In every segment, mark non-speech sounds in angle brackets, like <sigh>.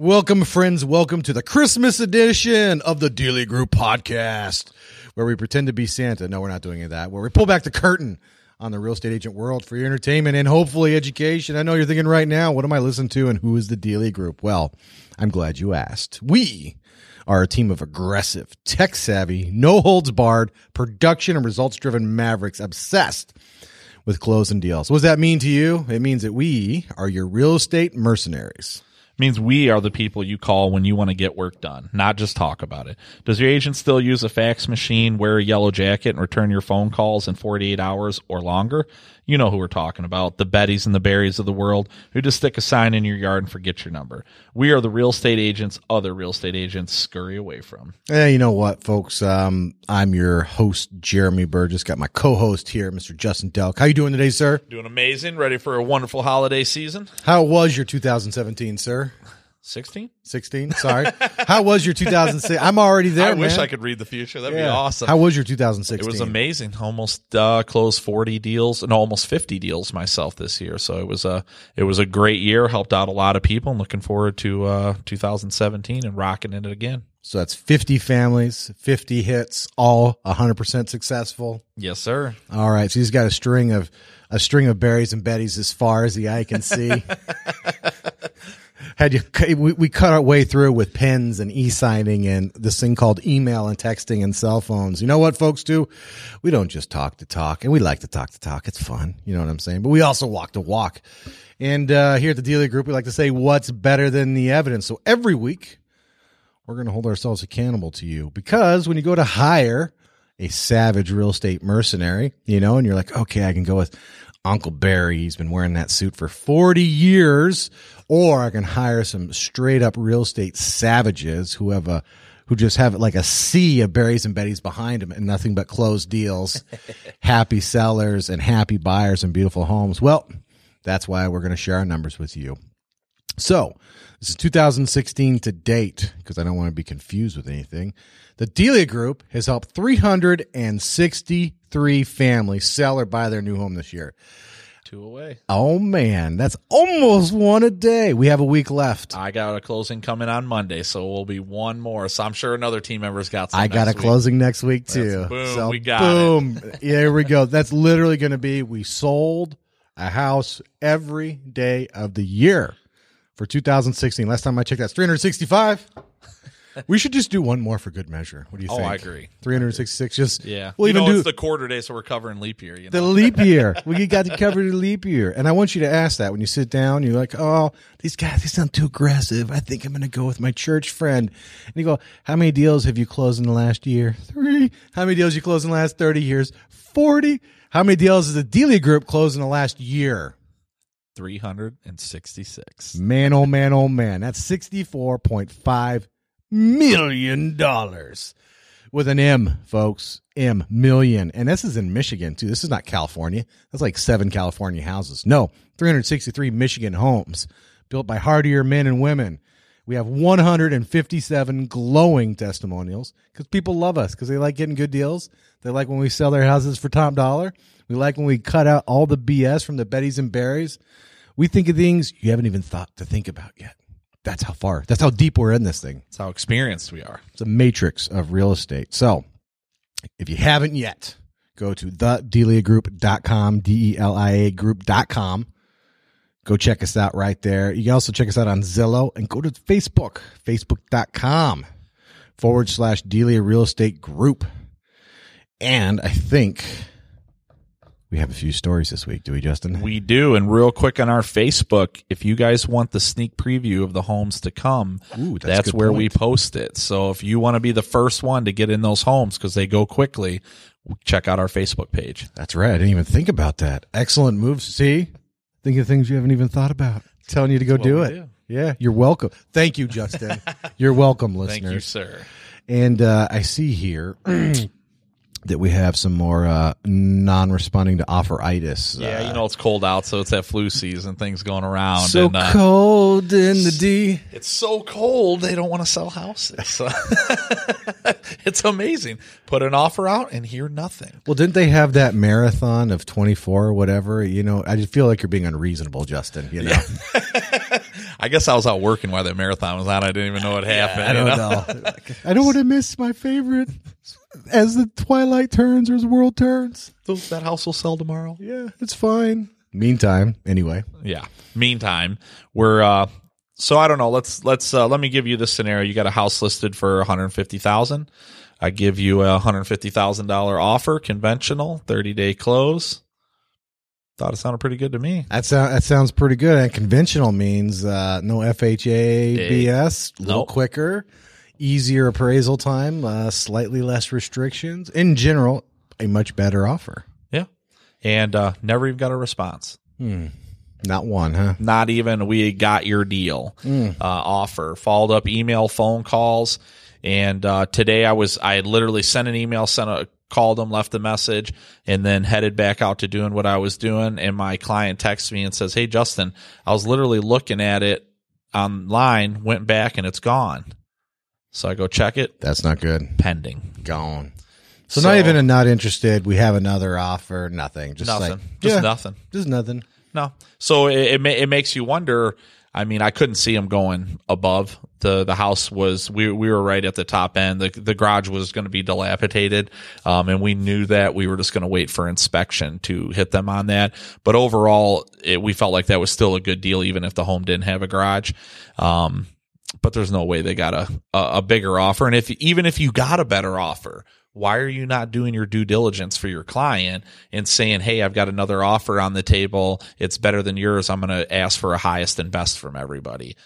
Welcome, friends. Welcome to the Christmas edition of the Delia Group podcast, where we pretend to be Santa. No, we're not doing that. Where we pull back the curtain on the real estate agent world for your entertainment and hopefully education. I know you're thinking right now, what am I listening to and who is the Delia Group? Well, I'm glad you asked. We are a team of aggressive, tech savvy, no holds barred, production and results driven mavericks obsessed with closing deals. What does that mean to you? It means that we are your real estate mercenaries. Means we are the people you call when you want to get work done, not just talk about it. Does your agent still use a fax machine, wear a yellow jacket, and return your phone calls in 48 hours or longer? You know who we're talking about the Bettys and the Barrys of the world who just stick a sign in your yard and forget your number. We are the real estate agents other real estate agents scurry away from. Eh, you know what, folks? Um, I'm your host, Jeremy Burgess. Got my co-host here, Mr. Justin Delk. How you doing today, sir? Doing amazing, ready for a wonderful holiday season. How was your 2017, sir? 16? 16. Sorry. How was your 2006? I'm already there. I wish. I could read the future. That'd be awesome. How was your 2016? It was amazing. Almost uh, closed forty deals and almost fifty deals myself this year. So it was a it was a great year. Helped out a lot of people. and looking forward to uh, 2017 and rocking it again. So that's 50 families, 50 hits, all 100% successful. Yes, sir. All right. So he's got a string of a string of berries and betties as far as the eye can see. <laughs> Had you we, we cut our way through with pens and e-signing and this thing called email and texting and cell phones. You know what folks do? We don't just talk to talk and we like to talk to talk. It's fun. You know what I'm saying? But we also walk to walk. And uh, here at the Delia Group, we like to say what's better than the evidence. So every week we're going to hold ourselves accountable to you because when you go to hire a savage real estate mercenary, you know, and you're like, okay, I can go with Uncle Barry. He's been wearing that suit for 40 years. Or I can hire some straight up real estate savages who have a, who just have like a sea of berries and betties behind them and nothing but closed deals, <laughs> happy sellers and happy buyers and beautiful homes. Well, that's why we're going to share our numbers with you. So, this is 2016 to date because I don't want to be confused with anything. The Delia Group has helped 363 families sell or buy their new home this year. Two away. Oh man, that's almost one a day. We have a week left. I got a closing coming on Monday, so we'll be one more. So I'm sure another team member's got. Some I got a week. closing next week too. boom, so we got boom. yeah, here we go. That's literally going to be we sold a house every day of the year for 2016. Last time I checked, that's 365. we should just do one more for good measure. What do you oh, think? Oh, think? I agree. 366. Just Yeah. We'll you even know, do it's the quarter day, so we're covering leap year. You the leap year. <laughs> We got to cover the leap year. And I want you to ask that when you sit down. You're like, oh, these guys, they sound too aggressive. I think I'm going to go with my church friend. And you go, how many deals have you closed in the last year? Three. How many deals you closed in the last 30 years? 40. How many deals has the Delia Group closed in the last year? 366. Man, oh man, oh man. That's $64.5 million with an M, folks. M, million. And this is in Michigan, too. This is not California. That's like seven California houses. No, 363 Michigan homes built by hardier men and women. We have 157 glowing testimonials because people love us because they like getting good deals. They like when we sell their houses for top dollar. We like when we cut out all the BS from the Bettys and Barrys. We think of things you haven't even thought to think about yet. That's how far, that's how deep we're in this thing. That's how experienced we are. It's a matrix of real estate. So if you haven't yet, go to thedeliagroup.com, D-E-L-I-A group.com. Go check us out right there. You can also check us out on Zillow and go to Facebook, facebook.com forward slash Delia Real Estate Group. And I think we have a few stories this week. Do we, Justin? We do. And real quick on our Facebook, if you guys want the sneak preview of the homes to come, Ooh, that's that's, where we post it. So if you want to be the first one to get in those homes because they go quickly, check out our Facebook page. That's right. I didn't even think about that. Excellent moves. See, think of things you haven't even thought about. Telling you to go do it. do. Yeah, you're welcome. Thank you, Justin. <laughs> you're welcome, Thank you, sir. And uh, I see here <clears throat> that we have some more uh, non-responding to offer offeritis. Yeah, Uh, you know it's cold out, so it's that flu season. Things going around. so and, uh, cold in the D. It's so cold they don't want to sell houses. <laughs> It's amazing. Put an offer out and hear nothing. Well, didn't they have that marathon of 24 or whatever? You know, I just feel like you're being unreasonable, Justin. You know, <laughs> I guess I was out working while that marathon was on. I didn't even know what happened. I don't know. <laughs> I don't want to miss my favorite as the twilight turns or as the world turns. Those- that house will sell tomorrow. Yeah, it's fine. Meantime, anyway. Yeah. Meantime, we're uh so I don't know. Let's let's uh, let me give you this scenario. You got a house listed for one hundred fifty thousand. I give you a hundred fifty thousand dollar offer, conventional, thirty day close. Thought it sounded pretty good to me. That sound that sounds pretty good. And conventional means uh, no FHA BS, a little nope. quicker, easier appraisal time, uh, slightly less restrictions. In general, a much better offer. Yeah, and uh, never even got a response. Not one, huh? Not even we got your deal uh, offer. Followed up email, phone calls, and uh, today I was I literally sent an email, sent a called them, left a message, and then headed back out to doing what I was doing. And my client texts me and says, "Hey Justin, I was literally looking at it online, went back, and it's gone." So I go check it, That's not good. pending. Gone. So, So- not even a not interested. We have another offer. Nothing. Just Nothing, like just yeah, nothing. Just nothing. No. So it it, ma- it makes you wonder. I mean, I couldn't see them going above the the house was we we were right at the top end. The the garage was going to be dilapidated, um, and we knew that we were just going to wait for inspection to hit them on that. But overall, it, we felt like that was still a good deal, even if the home didn't have a garage. Um, but there's no way they got a, a bigger offer. And if even if you got a better offer, why are you not doing your due diligence for your client and saying, "Hey, I've got another offer on the table. It's better than yours. I'm going to ask for a highest and best from everybody."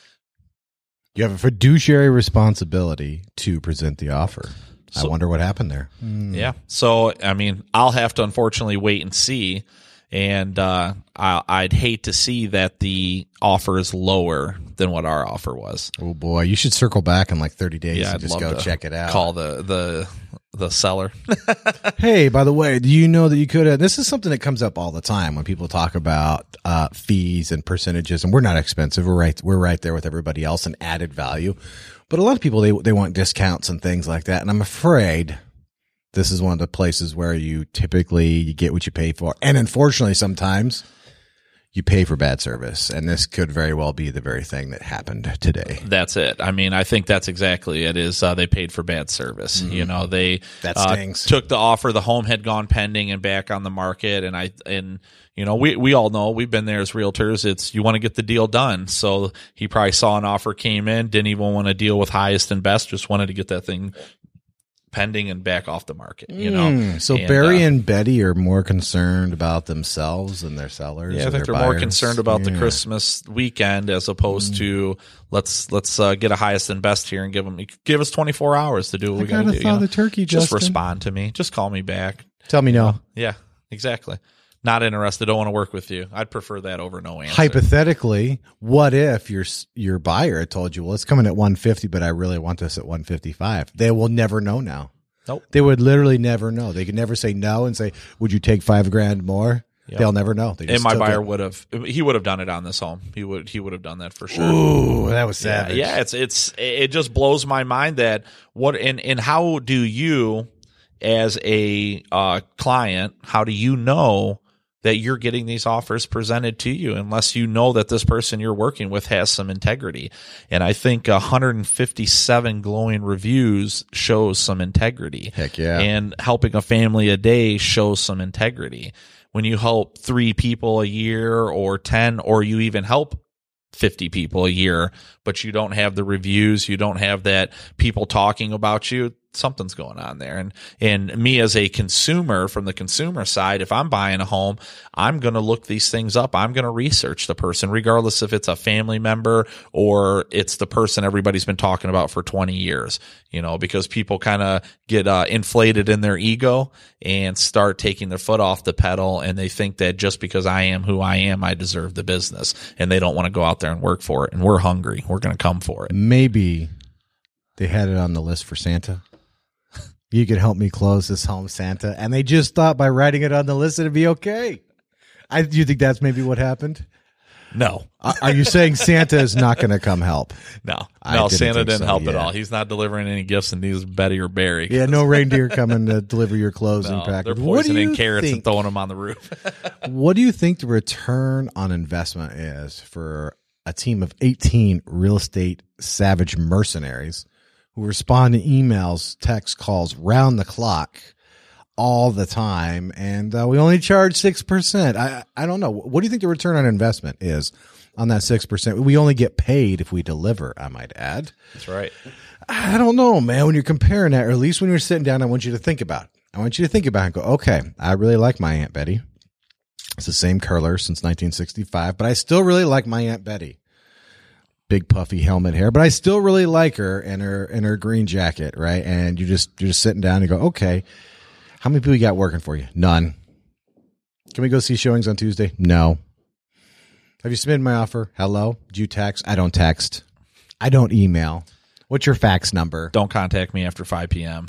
You have a fiduciary responsibility to present the offer. I wonder what happened there. Yeah. So, I mean, I'll have to unfortunately wait and see. And uh, I, I'd hate to see that the offer is lower than what our offer was. Oh boy, you should circle back in like 30 days Yeah, and I'd just go check it out. Call the the the seller. <laughs> Hey, by the way, do you know that you could have? This is something that comes up all the time when people talk about uh, fees and percentages, and we're not expensive. We're right. We're right there with everybody else and added value. But a lot of people they they want discounts and things like that, and I'm afraid this is one of the places where you typically you get what you pay for, and unfortunately, sometimes you pay for bad service, and this could very well be the very thing that happened today. That's it. I mean, I think that's exactly it. Is uh, they paid for bad service? You know, they Mm-hmm. That uh, took the offer. The home had gone pending and back on the market, and I and you know we we all know we've been there as realtors. It's you want to get the deal done. So he probably saw an offer came in, didn't even want to deal with highest and best, just wanted to get that thing pending and back off the market. You know, Hmm, so And, Barry uh, and Betty are more concerned about themselves and their sellers. Yeah, I think they're more concerned about the Yeah. Hmm. Christmas weekend as opposed to let's let's uh, get a highest and best here and give them give us 24 hours to do what I we got to do. you know? the turkey, Just Justin. respond to me. Just call me back. Tell me no. Yeah, exactly. Not interested. Don't want to work with you. I'd prefer that over no answer. Hypothetically, what if your your buyer had told you, "Well, it's coming at 150, but I really want this at 155." They will never know now. Nope. They would literally never know. They could never say no and say, "Would you take five grand more?" They'll never know. They And my buyer it. would have. He would have done it on this home. He would. He would have done that for sure. Ooh, that was Yeah, savage. yeah, it's it's it just blows my mind that what and and how do you as a uh, client how do you know that you're getting these offers presented to you unless you know that this person you're working with has some integrity. And i think 157 glowing reviews shows some integrity. Heck yeah. and helping a family a day shows some integrity. When you help three people a year or 10 or you even help 50 people a year, but you don't have the reviews, you don't have that people talking about you, something's going on there. And and me as a consumer from the consumer side, if I'm buying a home, I'm going to look these things up. I'm going to research the person regardless if it's a family member or it's the person everybody's been talking about for 20 years, you know, because people kind of get uh, inflated in their ego and start taking their foot off the pedal and they think that just because I am who I am, I deserve the business and they don't want to go out there and work for it. And we're hungry. We're going to come for it. Maybe they had it on the list for Santa. You could help me close this home, Santa. And they just thought by writing it on the list it'd be okay. I do you think that's maybe what happened? No, <laughs> Are you saying Santa is not going to come help? no, I no. didn't Santa didn't so, help at all. He's not delivering any gifts, and neither Betty or Barry. Yeah, no <laughs> reindeer coming to deliver your closing No, package. they're What do poisoning carrots and throwing them on the roof. <laughs> What do you think the return on investment is for a team of 18 real estate savage mercenaries who respond to emails, text calls round the clock all the time. And uh, we only charge 6%. I, I don't know. What do you think the return on investment is on that 6%? We only get paid if we deliver, I might add. That's right. I don't know, man. When you're comparing that, or at least when you're sitting down, I want you to think about it. I want you to think about it and go, okay, I really like my Aunt Betty. It's the same curler since 1965, but I still really like my Aunt Betty. Big puffy helmet hair, but I still really like her and her and her green jacket, right? And you just you're just sitting down and go, okay, how many people you got working for you? None. Can we go see showings on Tuesday? No. Have you submitted my offer? Hello? Do you text? I don't text. I don't email. What's your fax number? Don't contact me after 5 p.m.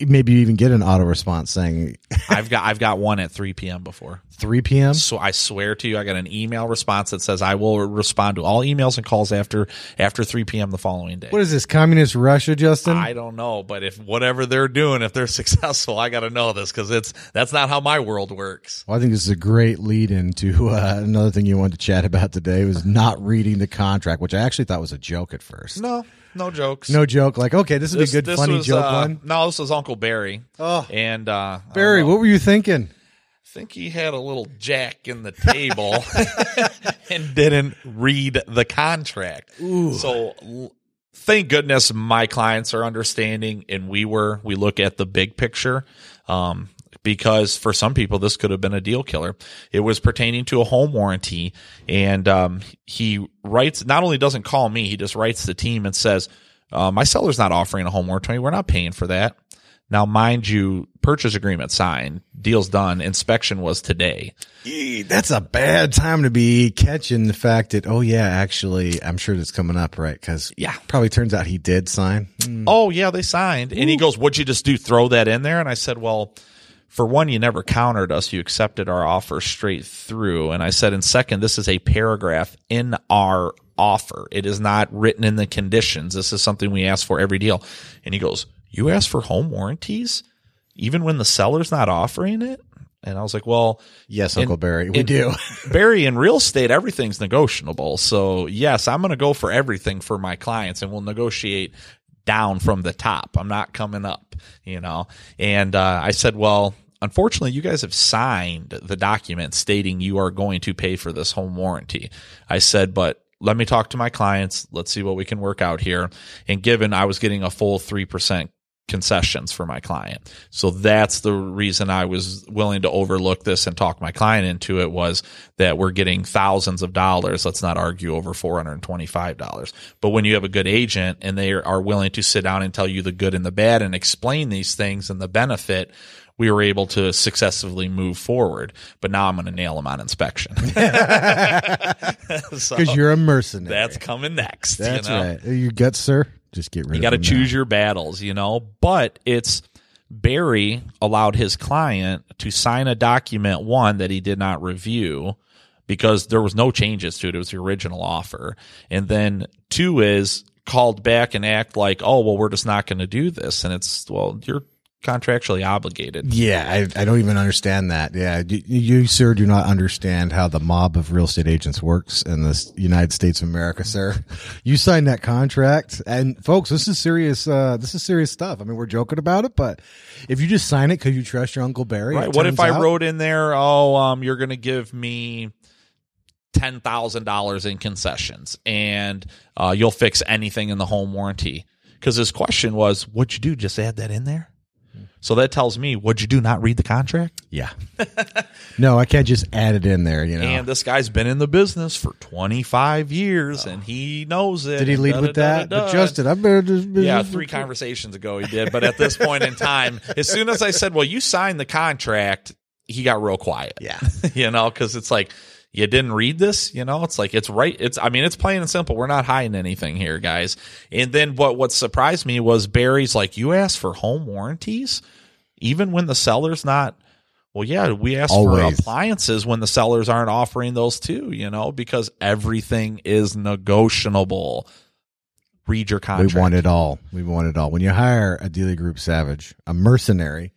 Maybe you even get an auto response saying <laughs> I've got I've got one at 3 p.m. before. 3 p.m. So I swear to you, I got an email response that says I will respond to all emails and calls after after 3 p.m. the following day. What is this, communist Russia, Justin? I don't know, but if whatever they're doing, if they're <laughs> successful, I got to know this because it's that's not how my world works. Well, I think this is a great lead into <laughs> uh, another thing you wanted to chat about today was not reading the contract, which I actually thought was a joke at first. No, no jokes. No joke. Like, okay, this would be a good, this funny was, joke uh, one. No, this was Uncle Barry. Oh. and uh, I Barry, what were you thinking? I think he had a little jack in the table <laughs> and didn't read the contract. So l- thank goodness my clients are understanding and we were. We look at the big picture. Um, because for some people this could have been a deal killer. It was pertaining to a home warranty, and um, he writes. Not only doesn't call me, he just writes the team and says, uh, "My seller's not offering a home warranty. We're not paying for that." Now, mind you, purchase agreement signed, deal's done, inspection was today. Yee, That's a bad time to be catching the fact that, oh, yeah, actually, I'm sure that's coming up, right? Because Yeah. probably turns out he did sign. Oh, yeah, they signed. And he goes, What'd you just do? Throw that in there? And I said, Well, for one, you never countered us. You accepted our offer straight through. And I said, and second, this is a paragraph in our offer. It is not written in the conditions. This is something we ask for every deal. And he goes, You ask for home warranties? Even when the seller's not offering it? And I was like, Well, Yes, in- Uncle Barry, we in- do. <laughs> Barry, in real estate, everything's negotiable. So yes, I'm going to go for everything for my clients, and we'll negotiate down from the top. I'm not coming up, you know. And uh, I said, well. Unfortunately, you guys have signed the document stating you are going to pay for this home warranty. I said, but let me talk to my clients. Let's see what we can work out here. And given I was getting a full 3% concessions for my client. So that's the reason I was willing to overlook this and talk my client into it was that we're getting thousands of dollars. Let's not argue over $425. But when you have a good agent and they are willing to sit down and tell you the good and the bad and explain these things and the benefit, we were able to successfully move forward. But now I'm going to nail them on inspection. <laughs> <laughs> <laughs> So Because you're a mercenary. that's coming next. That's you know? right. You guts, sir. Just get rid You got to choose your battles, you know. But it's Barry allowed his client to sign a document one that he did not review because there was no changes to it. It was the original offer. And then two is called back and act like, oh, well, we're just not going to do this. And it's, well, you're contractually obligated. Yeah, I, I don't even understand that. Yeah, you, you, sir, do not understand how the mob of real estate agents works in the United States of America, sir. You signed that contract, and folks, this is serious. Uh, this is serious stuff. I mean, we're joking about it, but if you just sign it because you trust your uncle Barry, Right. What if I out- wrote in there, oh, um, you're going to give me ten thousand dollars in concessions, and uh, you'll fix anything in the home warranty? Because his question was, "What'd you do? Just add that in there?" So that tells me, what'd you do? Not read the contract? Yeah. <laughs> no, I can't just add it in there. You know. And this guy's been in the business for 25 years, and he knows it. Did he lead with that? But Justin, I better just Yeah, three conversations ago he did. But at this point in time, as soon as I said, well, you signed the contract, he got real quiet. Yeah. <laughs> you know, because it's like, you didn't read this, you know, it's like, it's right. It's, I mean, it's plain and simple. We're not hiding anything here, guys. And then what, what surprised me was Barry's like, you asked for home warranties, even when the seller's not. Well, yeah, we asked Always. for appliances when the sellers aren't offering those too, you know, because everything is negotiable. Read your contract. We want it all. We want it all. When you hire a Delia group savage, a mercenary,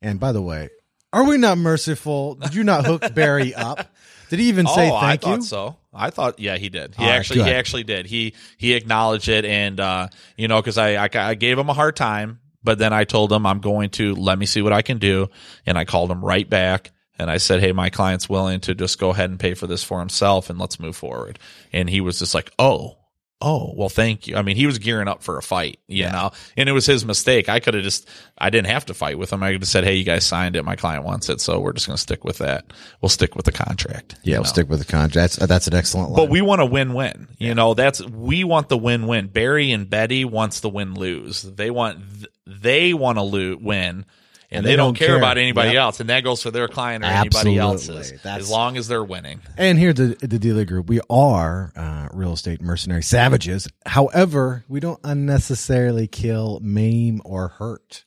and by the way, Are we not merciful? Did you not hook Barry up? Did he even say oh, I thank thought you? so. I thought, yeah, he did. He All right, actually, he actually did. He he acknowledged it, and uh, you know, because I, I I gave him a hard time, but then I told him I'm going to let me see what I can do, and I called him right back. And I said, "Hey, my client's willing to just go ahead and pay for this for himself, and let's move forward." And he was just like, "Oh, oh, well, thank you." I mean, he was gearing up for a fight, you know, and it was his mistake. I could have just, I didn't have to fight with him. I could have said, "Hey, you guys signed it. My client wants it, so we're just going to stick with that. We'll stick with the contract." Yeah, we'll know? stick with the contract. That's, uh, that's an excellent line. But we want a win-win. You know, that's we want the win-win. Barry and Betty wants the win-lose. They want they want to lo- win, and, they, don't, care, about anybody Yep. else. And that goes for their client or anybody else's, That's- as long as they're winning. And here at the, the Delia group, we are uh, real estate mercenary savages. However, we don't unnecessarily kill, maim, or hurt.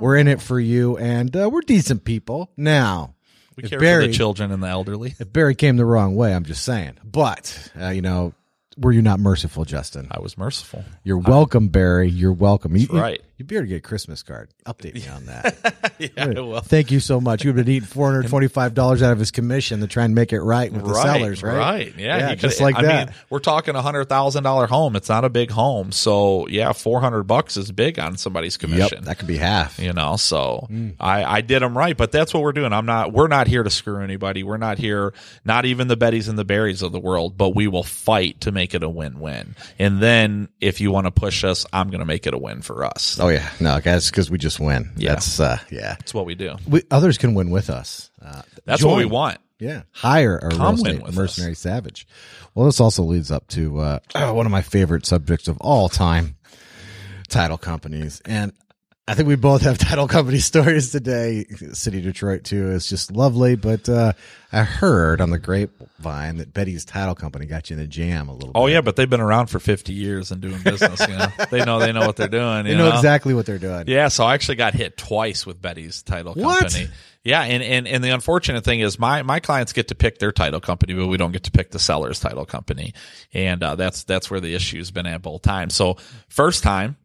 We're in it for you, and uh, we're decent people. Now, We care Barry, for the children and the elderly. if Barry came the wrong way, I'm just saying. But uh, you know, were you not merciful, Justin? I was merciful. You're welcome, Barry. You're welcome. You, right. You, better get a Christmas card. Update me on that. <laughs> yeah, well, Thank you so much. You've been eating four hundred twenty-five dollars out of his commission to try and make it right with the right, sellers, right? Right. Yeah. yeah just could- like I that. mean, we're talking a hundred thousand dollar home. It's not a big home, so yeah, four hundred bucks is big on somebody's commission. yep, that could be half. you know so mm. i i did them right but that's what we're doing i'm not we're not here to screw anybody we're not here not even the betties and the berries of the world but we will fight to make it a win-win and then if you want to push us i'm going to make it a win for us Oh yeah, no, guys, because we just win. Yeah. That's uh, yeah. that's what we do We, others can win with us. Uh, that's what we want Yeah, hire a real estate with mercenary savage. Well, this also leads up to uh, <clears throat> one of my favorite subjects of all time: title companies. And I think we both have <laughs> title company stories today. City Detroit too is just lovely. But uh, I heard on the grapevine that Betty's title company got you in a jam a little. oh bit. yeah but they've been around for 50 years and doing business you know they know they know what they're doing they you know exactly what they're doing. Yeah, so I actually got hit twice with Betty's title What? company. Yeah, and, and and the unfortunate thing is my my clients get to pick their title company, but we don't get to pick the seller's title company, and uh, that's that's where the issue's been at both times. So first time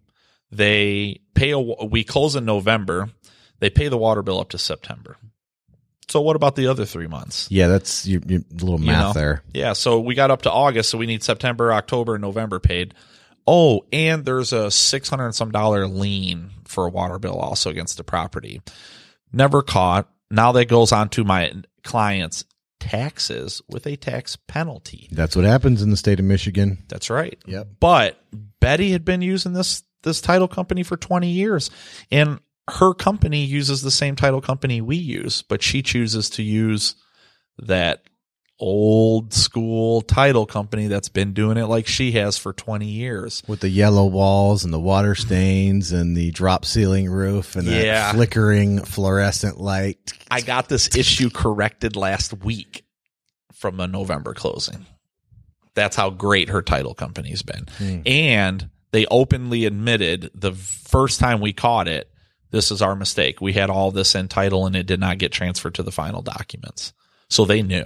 they pay a we close in November, they pay the water bill up to September. So what about the other three months? Yeah, that's your, your little You math know? there. Yeah, so we got up to August, so we need September, October, and November paid. Oh, and there's a six hundred and some dollar lien for a water bill also against the property. Never caught. Now that goes on to my client's taxes with a tax penalty. That's what happens in the state of Michigan. That's right. Yep. But Betty had been using this this title company for 20 years and her company uses the same title company we use, but she chooses to use that old school title company that's been doing it like she has for 20 years. with the yellow walls and the water stains and the drop ceiling roof and the Yeah. flickering fluorescent light. I got this issue corrected last week from a November closing. That's how great her title company's been. Hmm. And they openly admitted the first time we caught it, this is our mistake. We had all this in title and it did not get transferred to the final documents. So they knew.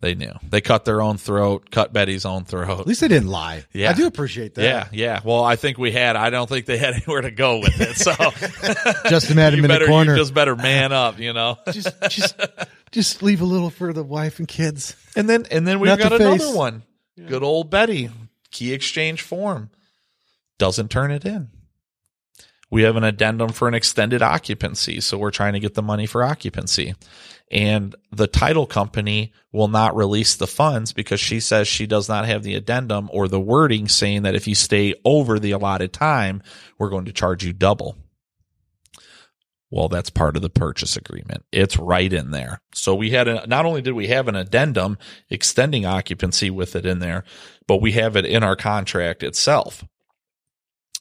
They knew. They cut their own throat, cut Betty's own throat. At least they didn't lie. Yeah. I do appreciate that. Yeah, yeah. Well, I think we had. I don't think they had <laughs> anywhere to go with it. So <laughs> Just you him in better, the corner. just better man up. You know. <laughs> just, just, just leave a little for the wife and kids. And then and then we've Not got the another one. Good old Betty. Key exchange form. Doesn't turn it in. We have an addendum for an extended occupancy, so we're trying to get the money for occupancy. And the title company will not release the funds because she says she does not have the addendum or the wording saying that if you stay over the allotted time, we're going to charge you double. Well, that's part of the purchase agreement. It's right in there. So we had a, not only did we have an addendum extending occupancy with it in there, but we have it in our contract itself.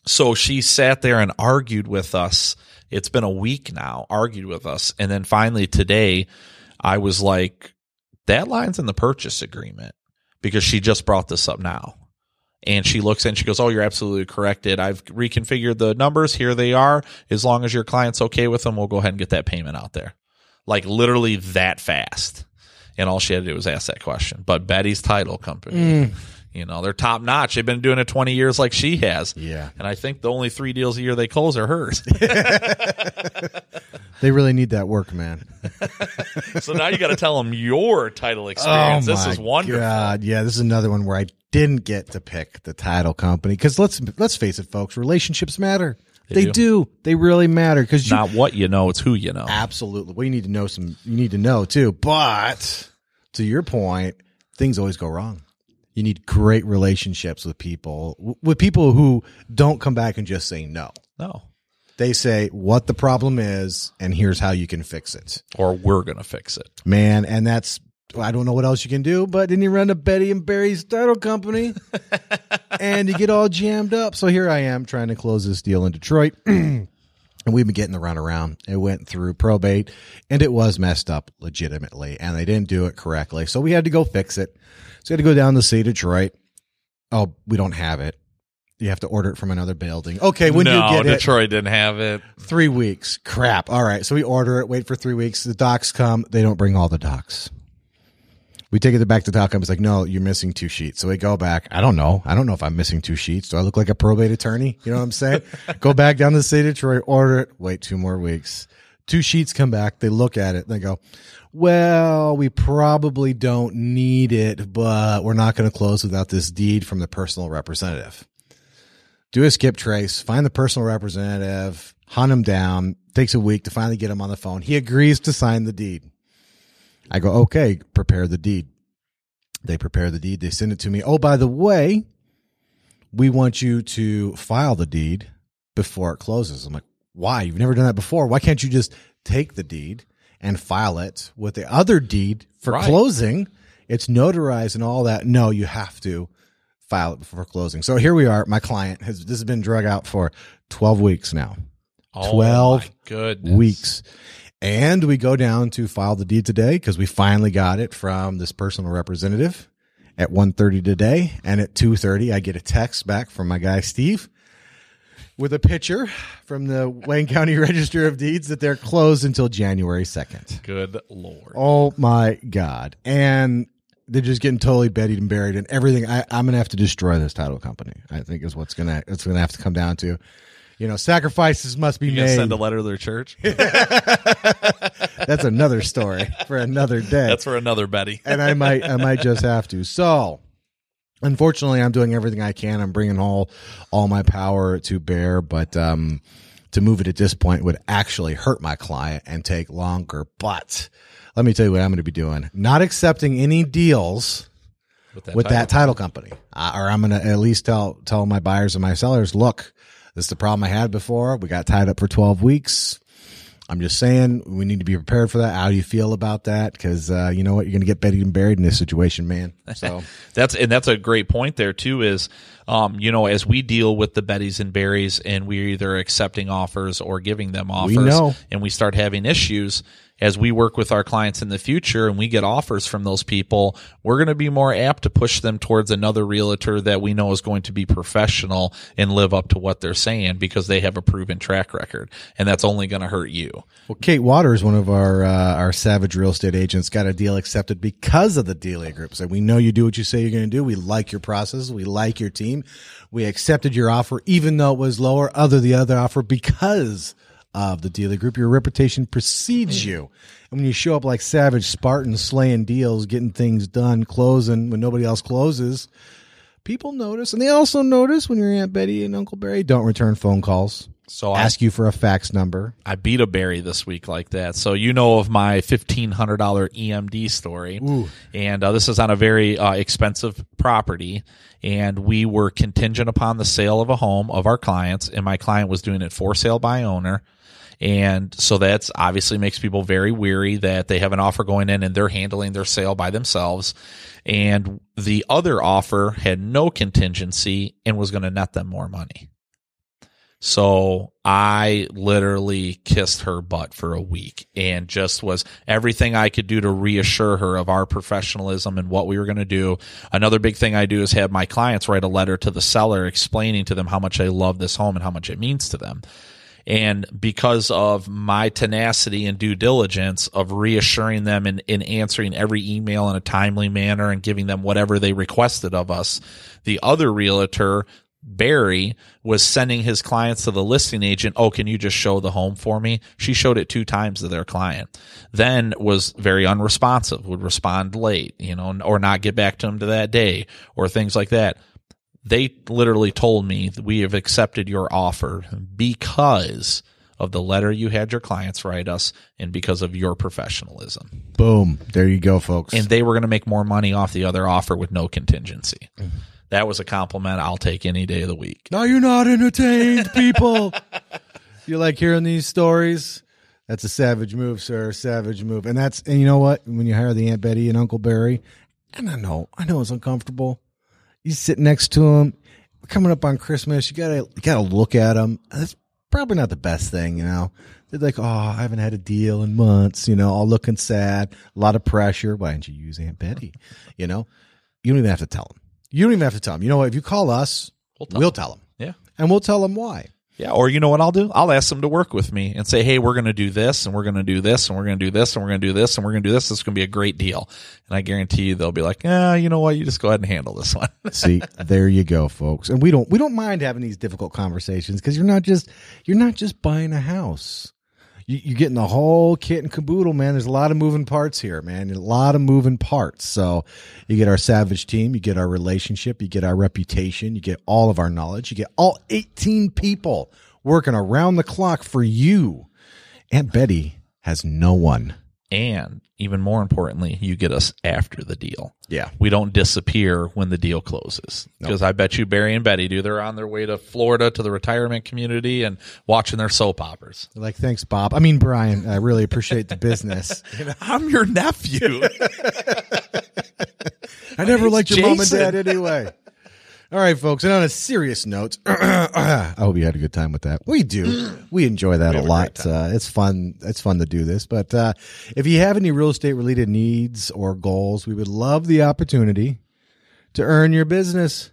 So she sat there and argued with us. It's been a week now, argued with us. And then finally today, I was like, that line's in the purchase agreement because she just brought this up now. And she looks and she goes, Oh, you're absolutely corrected. I've reconfigured the numbers. Here they are. As long as your client's okay with them, we'll go ahead and get that payment out there. Like literally that fast. And all she had to do was ask that question. But Betty's title company, mm. You know, they're top notch. They've been doing it 20 years like she has. Yeah. And I think the only three deals a year they close are hers. <laughs> They really need that work, man. <laughs> so now you got to tell them your title experience. Oh this is wonderful. God, yeah, this is another one where I didn't get to pick the title company because let's let's face it, folks, relationships matter. They, do. do. They really matter because you Not what you know, it's who you know. absolutely. Well, you need to know some. You need to know too. But to your point, things always go wrong. You need great relationships with people, with people who don't come back and just say no. No. They say what the problem is, and here's how you can fix it. Or we're going to fix it. man, and that's I don't know what else you can do, but then you run to Betty and Barry's title company, <laughs> and you get all jammed up. So here I am trying to close this deal in Detroit, <clears throat> and we've been getting the runaround. It went through probate, and it was messed up legitimately, and they didn't do it correctly. So we had to go fix it. So we had to go down to see Detroit. Oh, we don't have it. You have to order it from another building. Okay, when do no, you get it? Detroit didn't have it. Three weeks. Crap. All right. So we order it, wait for three weeks. The docs come. They don't bring all the docs. We take it back to the doc. It's like, no, you're missing two sheets. So we go back. I don't know. I don't know if I'm missing two sheets. Do I look like a probate attorney? You know what I'm saying? <laughs> go back down to the state of Detroit, order it, wait two more weeks. Two sheets come back. They look at it. They go, well, we probably don't need it, but we're not going to close without this deed from the personal representative do a skip trace, find the personal representative, hunt him down. Takes a week to finally get him on the phone. He agrees to sign the deed. I go, okay, prepare the deed. They prepare the deed. They send it to me. Oh, by the way, we want you to file the deed before it closes. I'm like, why? You've never done that before. Why can't you just take the deed and file it with the other deed for Right. closing? It's notarized and all that. No, you have to file it before closing. So here we are. My client has this has been drug out for 12 weeks now. Oh, 12 my goodness. Weeks. And we go down to file the deed today because we finally got it from this personal representative at 1.30 today. And at 2.30, I get a text back from my guy, Steve, with a picture from the Wayne <laughs> County Register of Deeds that they're closed until January 2nd. Good Lord. Oh my God. And they're just getting totally buried and buried and everything. I, I'm going to have to destroy this title company. I think is what's going to, it's going to have to come down to, you know, sacrifices must be You made. send a letter to their church? <laughs> <laughs> That's another story for another day. That's for another Betty. <laughs> and I might, I might just have to. So, unfortunately, I'm doing everything I can. I'm bringing all, all my power to bear, but, um, to move it at this point would actually hurt my client and take longer. But let me tell you what I'm going to be doing. Not accepting any deals With that, with title. that title company, uh, or I'm going to at least tell tell my buyers and my sellers, look, this is the problem I had before. We got tied up for 12 weeks. I'm just saying we need to be prepared for that. How do you feel about that? Because uh, you know what, you're going to get buried and buried in this situation, man. So <laughs> That's and that's a great point there too. Is um, you know as we deal with the Bettys and Barrys, and we're either accepting offers or giving them offers, know. and we start having issues as we work with our clients in the future, and we get offers from those people, we're going to be more apt to push them towards another realtor that we know is going to be professional and live up to what they're saying because they have a proven track record, and that's only going to hurt you. Well, Kate Waters, one of our uh, our Savage real estate agents, got a deal accepted because of the Delia Group. So we know you do what you say you're going to do. We like your process. We like your team. We accepted your offer, even though it was lower, other the other offer because of the Delia Group. Your reputation precedes you, and when you show up like Savage Spartan, slaying deals, getting things done, closing when nobody else closes. People notice, and they also notice when your Aunt Betty and Uncle Barry don't return phone calls, So I ask you for a fax number, I beat a berry this week like that. So you know of my fifteen hundred dollar EMD story, and uh, this is on a very uh, expensive property, and we were contingent upon the sale of a home of our clients, and my client was doing it for sale by owner. And so that's obviously makes people very weary that they have an offer going in and they're handling their sale by themselves. And the other offer had no contingency and was going to net them more money. So I literally kissed her butt for a week and just was everything I could do to reassure her of our professionalism and what we were going to do. Another big thing I do is have my clients write a letter to the seller explaining to them how much I love this home and how much it means to them. And because of my tenacity and due diligence of reassuring them and, answering every email in a timely manner and giving them whatever they requested of us, the other realtor Barry was sending his clients to the listing agent, oh, can you just show the home for me? She showed it two times to their client. Then was very unresponsive, would respond late, you know, or not get back to him to that day or things like that. They literally told me we have accepted your offer because of the letter you had your clients write us and because of your professionalism. Boom. There you go, folks. And they were going to make more money off the other offer with no contingency. Mm-hmm. That was a compliment I'll take any day of the week. now you're not entertained, people. <laughs> you like hearing these stories? That's a savage move, sir. Savage move. And that's and you know what? When you hire the Aunt Betty and Uncle Barry, and I know, I know it's uncomfortable. You sit next to them. Coming up on Christmas, you gotta you gotta look at them. That's probably not the best thing, you know. They're like, oh, I haven't had a deal in months, you know, all looking sad, a lot of pressure. Why didn't you use Aunt Betty? You know, you don't even have to tell them. You don't even have to tell them. You know what? If you call us, We'll we'll tell tell them, Yeah. and we'll tell them why. Yeah. Or you know what I'll do? I'll ask them to work with me and say, hey, we're going to do this and we're going to do this and we're going to do this and we're going to do this and we're going to do this. This is going to be a great deal. And I guarantee you they'll be like, ah, you know what? You just go ahead and handle this one. <laughs> See, there you go, folks. And we don't we don't mind having these difficult conversations because you're not just you're not just buying a house. You, you're getting the whole kit and caboodle, man. There's a lot of moving parts here, man. A lot of moving parts. So you get our savage team, you get our relationship, you get our reputation, you get all of our knowledge, you get all 18 people working around the clock for you. Aunt Betty has no one. And even more importantly, you get us after the deal. Yeah. We don't disappear when the deal closes. Because I bet you Barry and Betty do. They're on their way to Florida to the retirement community and watching their soap operas. Like, thanks, Bob. I mean, Brian, I really appreciate the business. <laughs> I'm your nephew. <laughs> I never liked your mom and dad anyway. All right, folks. And on a serious note, <clears throat> I hope you had a good time with that. We do. <clears throat> We enjoy that a have a lot. Uh, it's fun. It's fun to do this. But uh, if you have any real estate related needs or goals, we would love the opportunity to earn your business.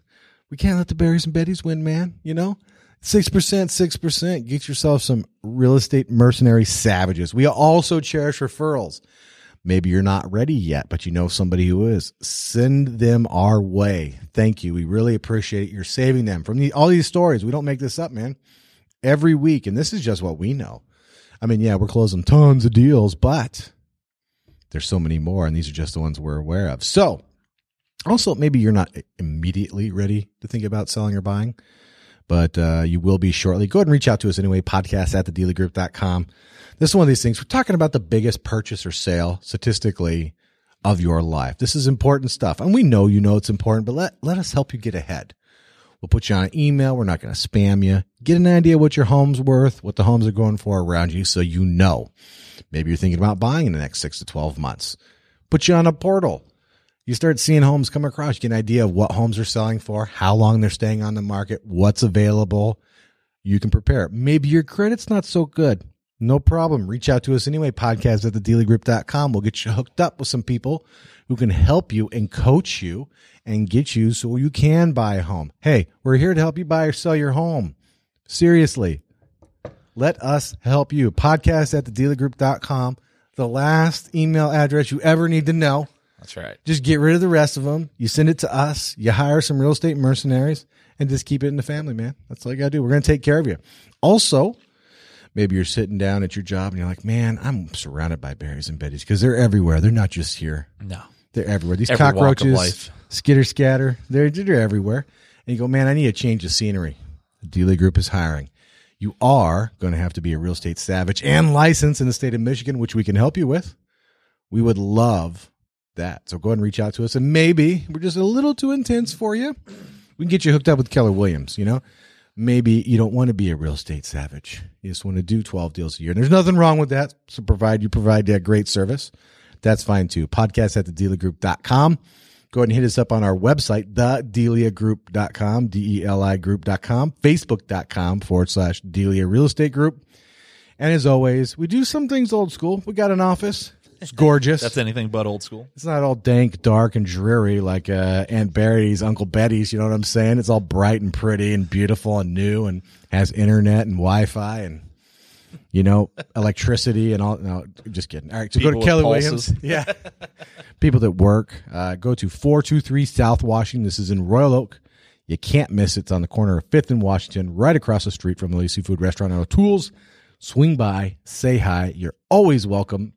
We can't let the berries and Bettys win, man. You know, six percent, six percent. Get yourself some real estate mercenary savages. We also cherish referrals. Maybe you're not ready yet, but you know somebody who is. Send them our way. Thank you. We really appreciate you're saving them from the, all these stories. We don't make this up, man. Every week, and this is just what we know. I mean, yeah, we're closing tons of deals, but there's so many more, and these are just the ones we're aware of. So, also, maybe you're not immediately ready to think about selling or buying, but uh, you will be shortly. Go ahead and reach out to us anyway, podcast at thedeliagroup.com. This is one of these things. We're talking about the biggest purchase or sale statistically of your life. This is important stuff. And we know you know it's important, but let, let us help you get ahead. We'll put you on an email. We're not going to spam you. Get an idea what your home's worth, what the homes are going for around you so you know. Maybe you're thinking about buying in the next six to 12 months. Put you on a portal. You start seeing homes come across. You get an idea of what homes are selling for, how long they're staying on the market, what's available. You can prepare. Maybe your credit's not so good. No problem. Reach out to us anyway. Podcast at thedeliagroup.com. We'll get you hooked up with some people who can help you and coach you and get you so you can buy a home. Hey, we're here to help you buy or sell your home. Seriously. Let us help you. Podcast at thedeliagroup.com. The last email address you ever need to know. That's right. Just get rid of the rest of them. You send it to us. You hire some real estate mercenaries and just keep it in the family, man. That's all you got to do. We're going to take care of you. Also, maybe you're sitting down at your job and you're like, man, I'm surrounded by berries and betties because they're everywhere. They're not just here. No. They're everywhere. These Every cockroaches, skitter scatter, they're, they're everywhere. And you go, man, I need a change of scenery. The Delia Group is hiring. You are going to have to be a real estate savage and licensed in the state of Michigan, which we can help you with. We would love that. So go ahead and reach out to us. And maybe we're just a little too intense for you. We can get you hooked up with Keller Williams, you know? Maybe you don't want to be a real estate savage. You just want to do 12 deals a year. And there's nothing wrong with that. So provide you provide that great service. That's fine too. Podcast at thedeliagroup.com. Go ahead and hit us up on our website, thedeliagroup.com, D-E-L-I group.com, facebook.com forward slash Delia Real Estate Group. And as always, we do some things old school. We got an office. It's gorgeous. That's anything but old school. It's not all dank, dark, and dreary like uh, Aunt Barry's, Uncle Betty's. You know what I'm saying? It's all bright and pretty and beautiful and new and has internet and Wi-Fi and you know <laughs> electricity and all. No, just kidding. All right, so go to Kelly pulses. Williams. <laughs> Yeah, people that work. Uh, go to 423 South Washington. This is in Royal Oak. You can't miss it. It's on the corner of 5th and Washington, right across the street from the Lee Seafood Restaurant and O'Toole's. Swing by, say hi. You're always welcome.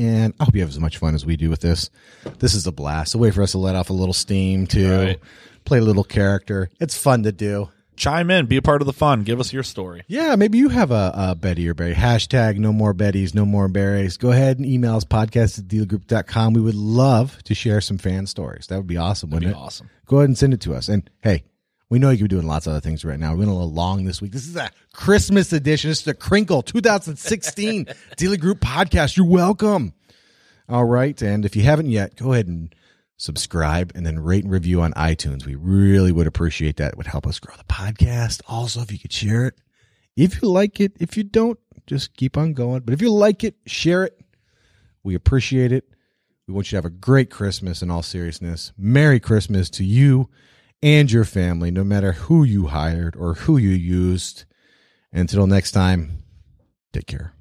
And I hope you have as much fun as we do with this. This is a blast. A way for us to let off a little steam, too. Right. Play a little character. It's fun to do. Chime in, be a part of the fun. Give us your story. Yeah, maybe you have a, a Betty or Barry. Hashtag no more Bettys, no more Barrys. Go ahead and email us podcast at deliagroup.com. We would love to share some fan stories. That would be awesome, That'd wouldn't be it? awesome. Go ahead and send it to us. And hey, we know you could be doing lots of other things right now. We went a little long this week. This is a Christmas edition. This is the Crinkle 2016 <laughs> Delia Group podcast. You're welcome. All right. And if you haven't yet, go ahead and subscribe and then rate and review on iTunes. We really would appreciate that. It would help us grow the podcast. Also, if you could share it. If you like it, if you don't, just keep on going. But if you like it, share it. We appreciate it. We want you to have a great Christmas in all seriousness. Merry Christmas to you and your family, no matter who you hired or who you used. Until next time, take care.